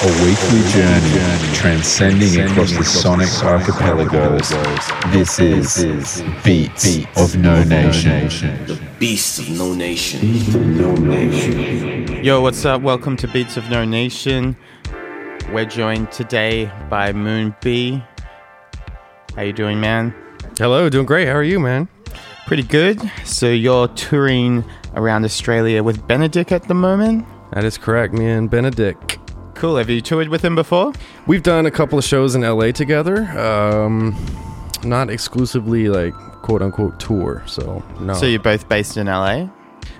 A weekly journey transcending across the sonic archipelagos. This is Beats of No Nation. The Beast of No Nation. No Nation. Yo, what's up? Welcome to Beats of No Nation. We're joined today by Moon B. How you doing, man? Hello, doing great. How are you, man? Pretty good. So you're touring around Australia with Benedek at the moment? That is correct. Me and Benedek. Cool. Have you toured with him before? We've done a couple of shows in LA together. Um, not exclusively like quote unquote tour. So no. So you're both based in LA?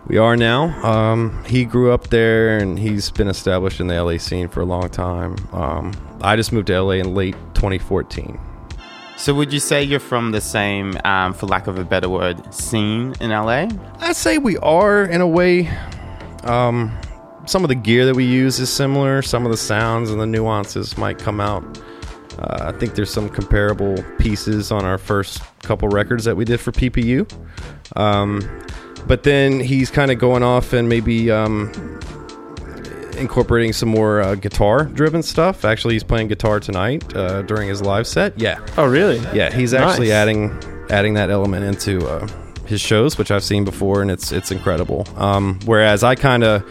we are now. Um, he grew up there and he's been established in the LA scene for a long time. Um, I just moved to LA in late 2014. So would you say you're from the same, um, for lack of a better word, scene in LA? I'd say we are in a way. Um, some of the gear that we use is similar. Some of the sounds and the nuances might come out. Uh, I think there's some comparable pieces on our first couple records that we did for PPU. Um, but then he's kind of going off and maybe um, incorporating some more uh, guitar driven stuff. Actually, he's playing guitar tonight uh, during his live set. Yeah. Oh, really? Yeah, he's actually Nice. adding adding that element into uh, his shows, which I've seen before, and it's it's incredible. Um, whereas I kind of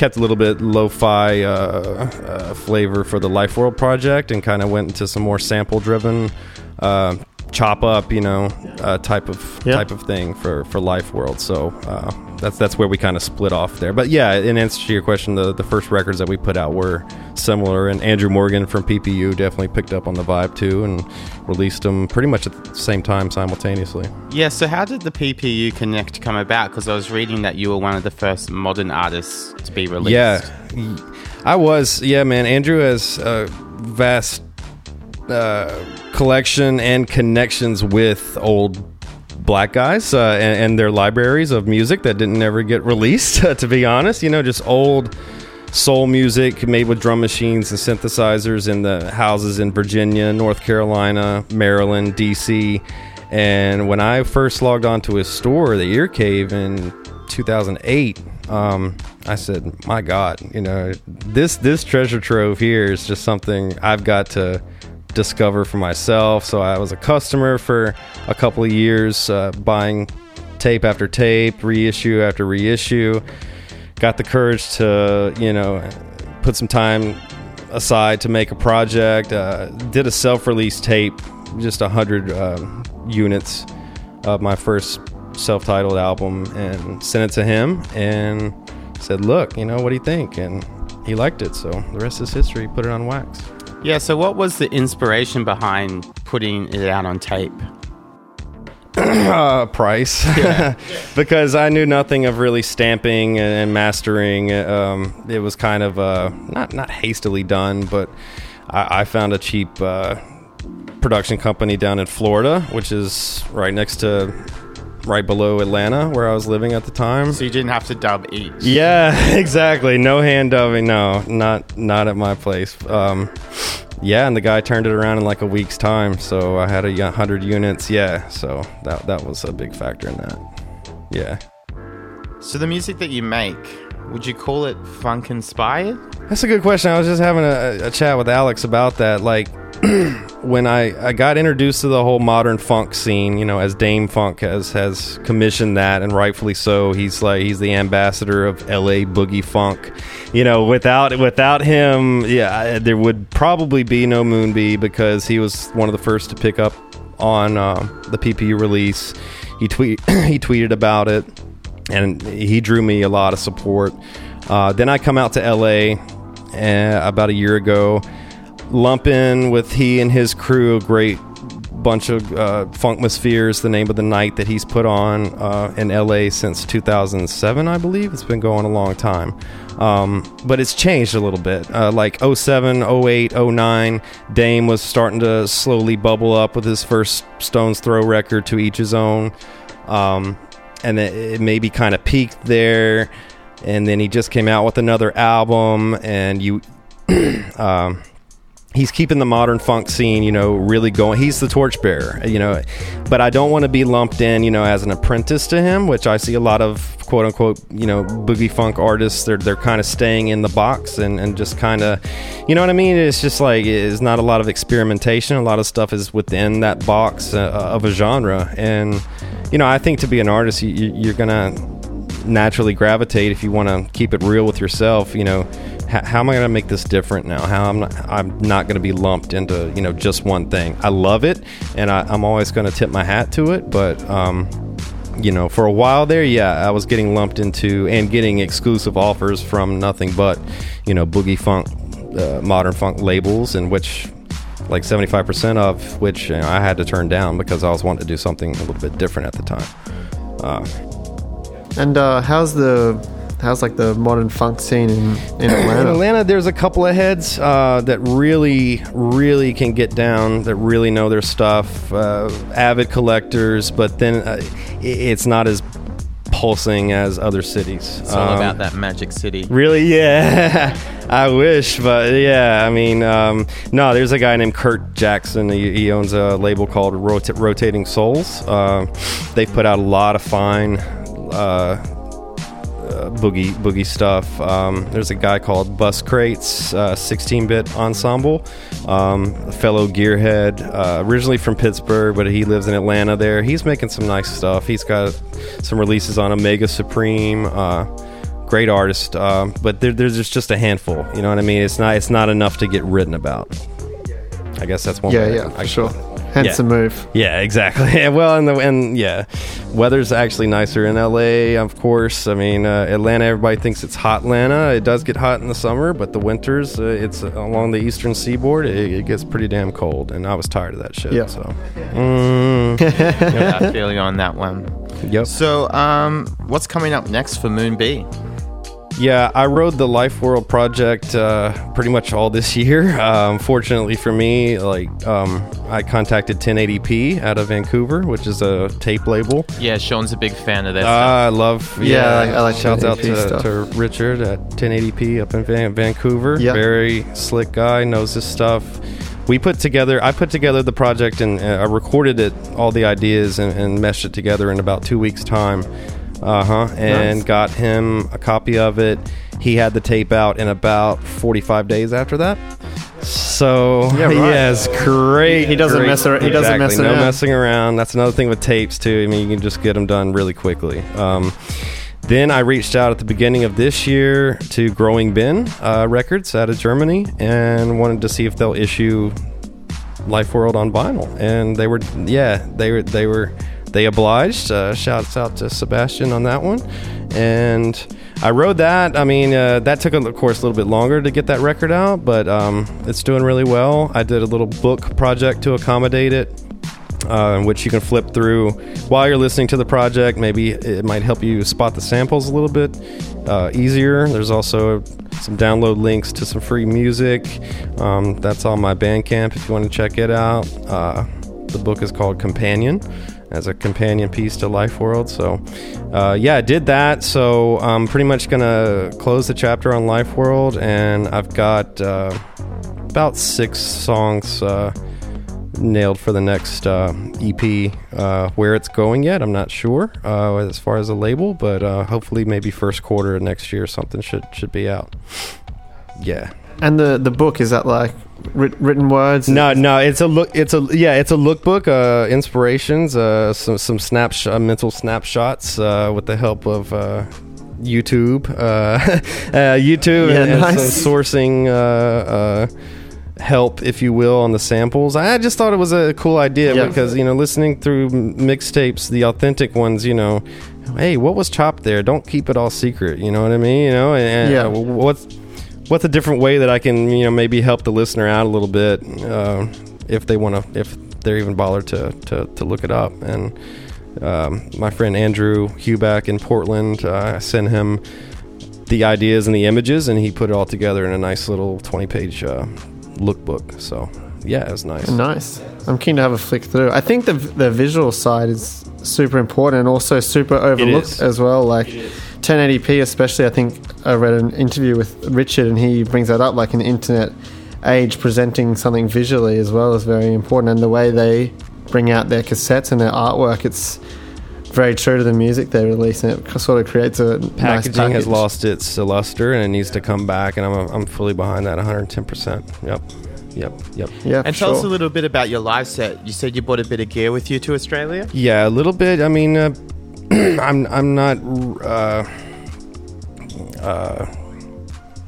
kept a little bit lo-fi uh, uh, flavor for the Life World project, and kind of went into some more sample-driven, uh, chop up, you know, uh, type of Yeah. type of thing for for Life World. So. Uh, that's that's where we kind of split off there, but yeah. In answer to your question, the the first records that we put out were similar, and Andrew Morgan from PPU definitely picked up on the vibe too, and released them pretty much at the same time simultaneously. Yeah, so how did the PPU Connect come about? Because I was reading that you were one of the first modern artists to be released. Yeah, I was. Yeah, man. Andrew has a vast uh, collection and connections with old black guys uh, and, and their libraries of music that didn't ever get released. to be honest, you know, just old soul music made with drum machines and synthesizers in the houses in Virginia, North Carolina, Maryland, DC. And when I first logged onto his store, the Ear Cave, in 2008, um, I said, "My God, you know, this this treasure trove here is just something I've got to discover for myself." So I was a customer for a couple of years, uh, buying tape after tape, reissue after reissue. Got the courage to, you know, put some time aside to make a project. Uh, did a self-release tape, just a hundred um, units of my first self-titled album, and sent it to him and said, "Look, you know, what do you think?" And he liked it, so the rest is history. Put it on wax. Yeah, so what was the inspiration behind putting it out on tape? uh, price because I knew nothing of really stamping and, and mastering. Um, it was kind of uh, not not hastily done, but I, I found a cheap uh, production company down in Florida, which is right next to right below Atlanta, where I was living at the time. So you didn't have to dub each. Yeah, exactly. No hand dubbing. No, not not at my place. Um, yeah, and the guy turned it around in like a week's time. So I had a hundred units. Yeah, so that that was a big factor in that. Yeah, So the music that you make, would you call it funk inspired? that's a good question. I was just having a, a chat with Alex about that. Like when I I got introduced to the whole modern funk scene, you know, as Dam-Funk has has commissioned that, and rightfully so. He's like he's the ambassador of L.A. boogie funk. You know, without without him, yeah, there would probably be no Moon B because he was one of the first to pick up on uh, the PPU release. He tweet he tweeted about it, and he drew me a lot of support. Uh, then I come out to LA uh, about a year ago lump in with he and his crew a great bunch of uh, Funkmospheres, the name of the night that he's put on uh, in LA since 2007, I believe. It's been going a long time. Um, but it's changed a little bit. Uh, like 07, 08, 09, Dame was starting to slowly bubble up with his first Stones Throw record to each his own. Um, and it, it maybe kind of peaked there. And then he just came out with another album, and you. um, he's keeping the modern funk scene, you know, really going. He's the torchbearer, you know, but I don't want to be lumped in, you know, as an apprentice to him, which I see a lot of quote unquote, you know, boogie funk artists. They're they're kind of staying in the box and and just kind of, you know what I mean? It's just like it's not a lot of experimentation. A lot of stuff is within that box uh, of a genre, and you know, I think to be an artist, you, you're gonna naturally gravitate if you want to keep it real with yourself. You know how, am I going to make this different now? How I'm not, I'm not going to be lumped into you know just one thing. I love it, and I, am always going to tip my hat to it. But um, you know, for a while there, yeah, I was getting lumped into and getting exclusive offers from nothing but you know boogie funk, uh, modern funk labels, in which like 75% of which you know, I had to turn down because I was wanting to do something a little bit different at the time. Uh, and uh, how's the how's like the modern funk scene in, in Atlanta? In Atlanta, there's a couple of heads uh, that really, really can get down, that really know their stuff. Uh, avid collectors, but then uh, it's not as pulsing as other cities. It's all um, about that magic city. Really? Yeah. I wish, but yeah. I mean, um, no. There's a guy named Kurt Jackson. He, he owns a label called Rota- Rotating Souls. Uh, they've put out a lot of fine uh, uh, boogie boogie stuff. Um, there's a guy called Bus Crates, 16-bit uh, ensemble, um, fellow gearhead, uh, originally from Pittsburgh, but he lives in Atlanta. There, he's making some nice stuff. He's got some releases on Omega Supreme. Uh, great artist, but there, there's just a handful. You know what I mean? It's not it's not enough to get written about. I guess that's one. Yeah, yeah, I sure. Hence yeah. the move. Yeah, exactly. well, and the and yeah, weather's actually nicer in LA. Of course, I mean uh, Atlanta. Everybody thinks it's hot Atlanta. It does get hot in the summer, but the winters, uh, it's along the eastern seaboard. It, it, gets pretty damn cold, and I was tired of that shit. Yeah. So, mm. yeah, I feel you on that one. Yep. So, um, what's coming up next for Moon B? Yeah, I rode the Life World project uh, pretty much all this year. Um, fortunately for me, like um, I contacted 1080p out of Vancouver, which is a tape label. Yeah, Sean's a big fan of that. Uh, I love. Yeah, yeah I, like, I like shouts out to, to, Richard at 1080p up in Van- Vancouver. Yep. Very slick guy, knows his stuff. We put together. I put together the project and uh, I recorded it, all the ideas, and, and meshed it together in about two weeks' time. Uh huh. And nice. got him a copy of it. He had the tape out in about 45 days after that. So yeah, right. yes, great. He doesn't great. mess around. He exactly. doesn't mess around. No messing around. That's another thing with tapes too. I mean, you can just get them done really quickly. Um, then I reached out at the beginning of this year to Growing Bin uh, Records out of Germany and wanted to see if they'll issue Life World on vinyl. And they were, yeah, they were, they were they obliged. Uh, shouts out to Sebastian on that one. And I rode that. I mean, uh, that took, of course, a little bit longer to get that record out, but um, it's doing really well. I did a little book project to accommodate it. Uh, in which you can flip through while you're listening to the project. Maybe it might help you spot the samples a little bit uh, easier. There's also some download links to some free music. Um, that's on my Bandcamp if you want to check it out. Uh, the book is called Companion as a companion piece to Life World. So, uh, yeah, I did that. So I'm pretty much gonna close the chapter on Life World, and I've got uh, about six songs uh, nailed for the next uh, EP. Uh, where it's going yet, I'm not sure uh, as far as a label, but hopefully maybe first quarter of next year something should should be out. Yeah. And the the book is that like written words? No, no. It's a look. It's a yeah. It's a lookbook. Uh, inspirations. Uh, some some snapshot, uh, mental snapshots uh, with the help of. Uh, YouTube, uh, uh, YouTube, yeah, and, nice. and, some sourcing uh, uh, help, if you will, on the samples. I just thought it was a cool idea yeah. because you know, listening through mixtapes, the authentic ones, you know, hey, what was chopped there? Don't keep it all secret. You know what I mean? You know, and, and yeah. what's what's a different way that I can you know maybe help the listener out a little bit uh, if they want to if they're even bothered to, to, to look it up? And um, my friend Andrew Huback in Portland uh, I sent him the ideas and the images and he put it all together in a nice little 20 page uh, lookbook. So yeah it was nice. Nice. I'm keen to have a flick through. I think the the visual side is super important and also super overlooked as well like 1080p especially i think i read an interview with richard and he brings that up like an internet age presenting something visually as well is very important, and the way they bring out their cassettes and their artwork, it's very true to the music they release, and it sort of creates a nice packaging package. has lost its luster and it needs to come back and I'm, I'm fully behind that 110% yep. Yep. Yep. Yeah, And for tell us a little bit about your live set. You said you brought a bit of gear with you to Australia. yeah a little bit. I mean uh, i'm i'm not uh, uh,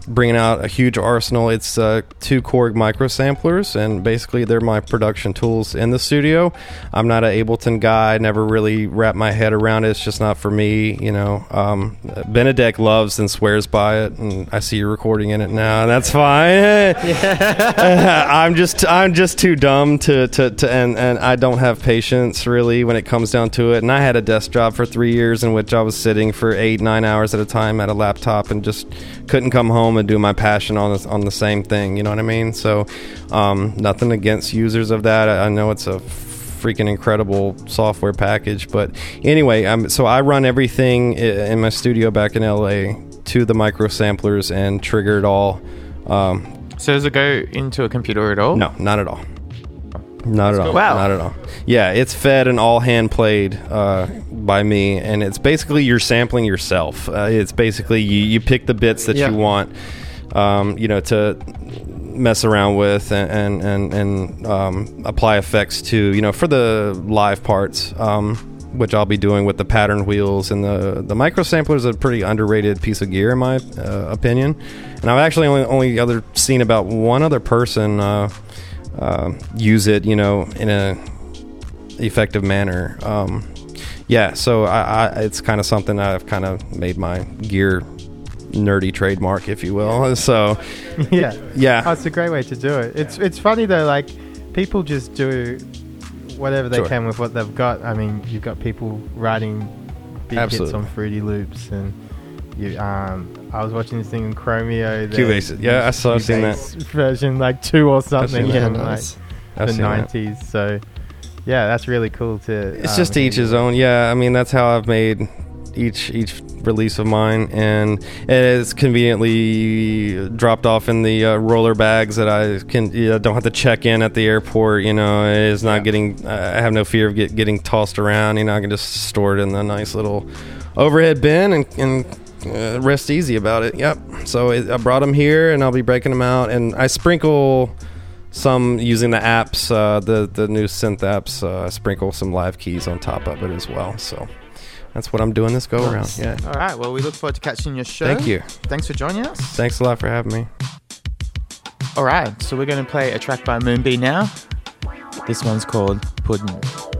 bringing out a huge arsenal. It's uh, two korg micro samplers and basically they're my production tools in the studio. I'm not an ableton guy. I never really wrap my head around it. It's just not for me you know. Um, benedek loves and swears by it and i see you recording in it now and that's fine. I'm just i'm just too dumb to, to, to and, and i don't have patience really when it comes down to it. And i had a desk job for three years in which i was sitting for eight nine hours at a time at a laptop and just couldn't come home and do my passion on the, on the same thing you know what i mean so um, nothing against users of that i, I know it's a freaking incredible software package but anyway um, so i run everything in my studio back in la to the micro samplers and trigger it all um, So does it go into a computer at all? no, not at all. Not at all. Wow. Not at all. Yeah, it's fed and all hand played uh, by me, and it's basically you're sampling yourself. Uh, it's basically you, you pick the bits that Yeah. you want, um, you know, to mess around with and and and, and um, apply effects to, you know, for the live parts. Um, which I'll be doing with the pattern wheels and the the micro sampler is a pretty underrated piece of gear in my uh, opinion, and I've actually only only other seen about one other person uh, use it, you know, in a effective manner. Um, yeah, so I, I, it's kind of something I've kind of made my gear nerdy trademark, if you will. So yeah. yeah, Oh, it's a great way to do it. It's it's funny though, like people just do whatever they Sure. can with what they've got. I mean, you've got people writing big hits on Fruity Loops, and you. Um, I was watching this thing in Chromeo. the Cubase. Yeah, I saw- I've seen that. Version like two or something. Yeah, from, like the nineties. So yeah, that's really cool to. It's um, just to each his own. Yeah, I mean that's how I've made each each release of mine, and it is conveniently dropped off in the uh, roller bags that I can you know, don't have to check in at the airport. You know, it is not getting. Uh, I have no fear of get, getting tossed around. You know, I can just store it in the nice little overhead bin and. and uh, rest easy about it. Yep. So it, I brought them here, and I'll be breaking them out. And I sprinkle some using the apps, uh, the the new synth apps. Uh, sprinkle some live keys on top of it as well. So that's what I'm doing this go around. Yeah. All right. Well, we look forward to catching your show. Thank you. Thanks for joining us. Thanks a lot for having me. All right. So we're going to play a track by Moon B now. This one's called Puddin'.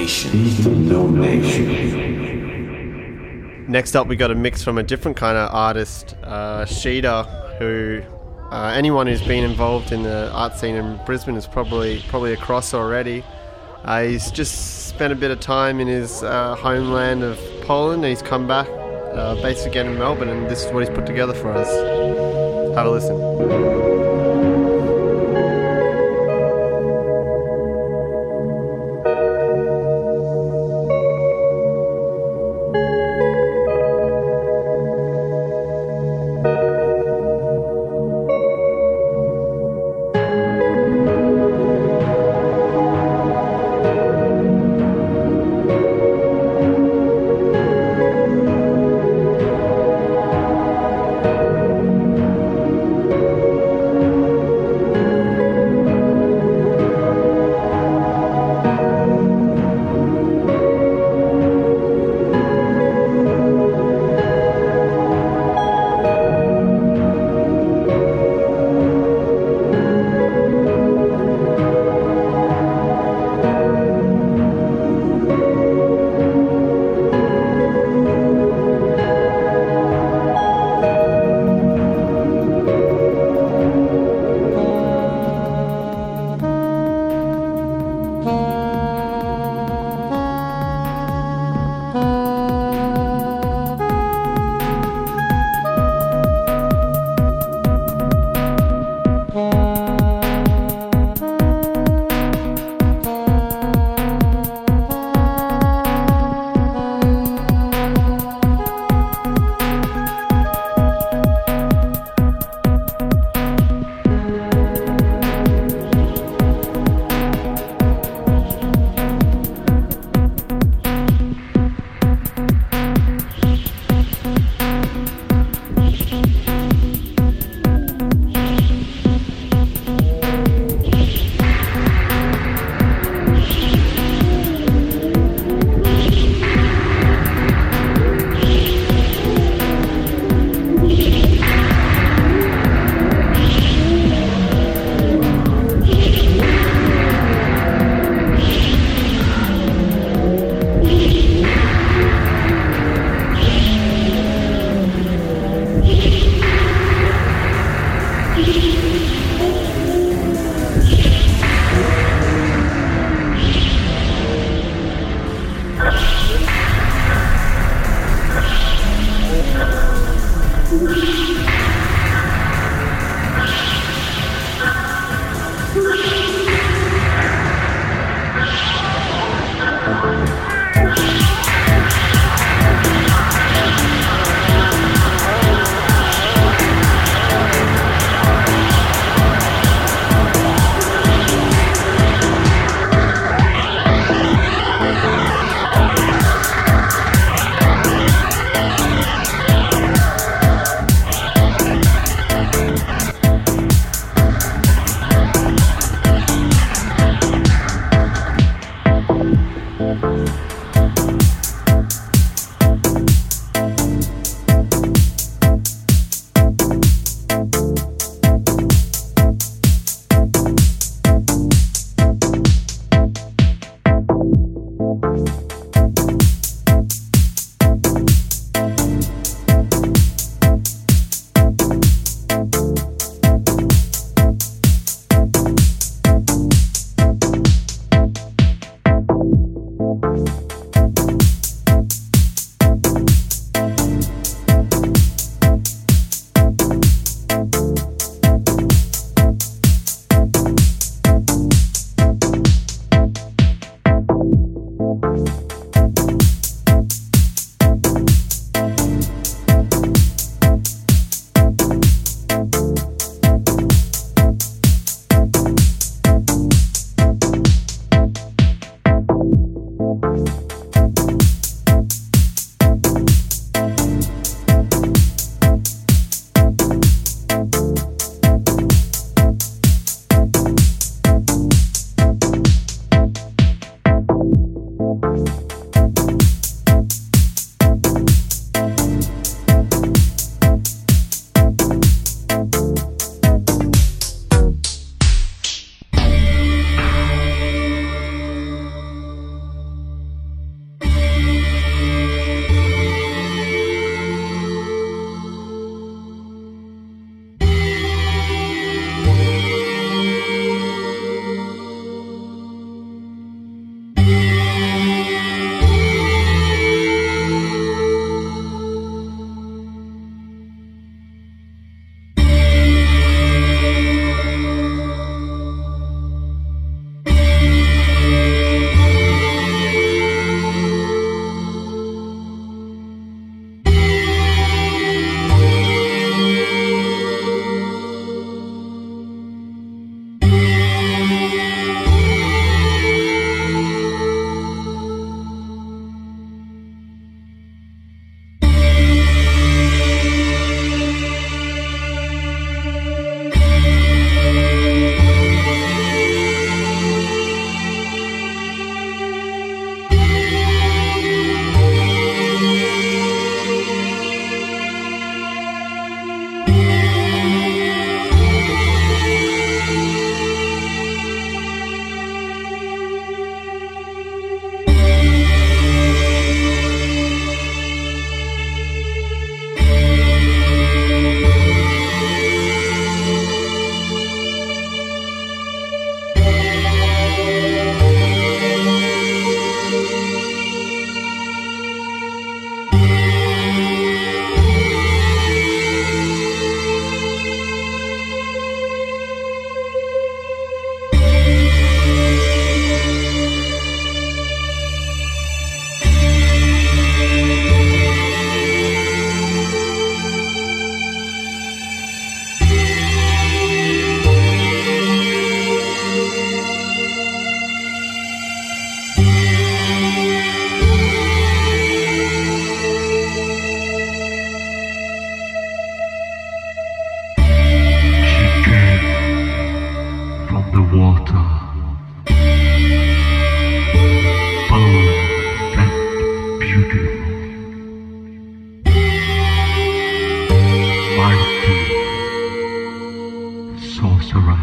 nation. No nation. Next up, we got a mix from a different kind of artist, uh, who uh, anyone who's been involved in the art scene in Brisbane is probably probably across already. Uh, he's just spent a bit of time in his uh, homeland of Poland. He's come back, uh, based again in Melbourne, and this is what he's put together for us. Have a listen.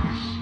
Yes.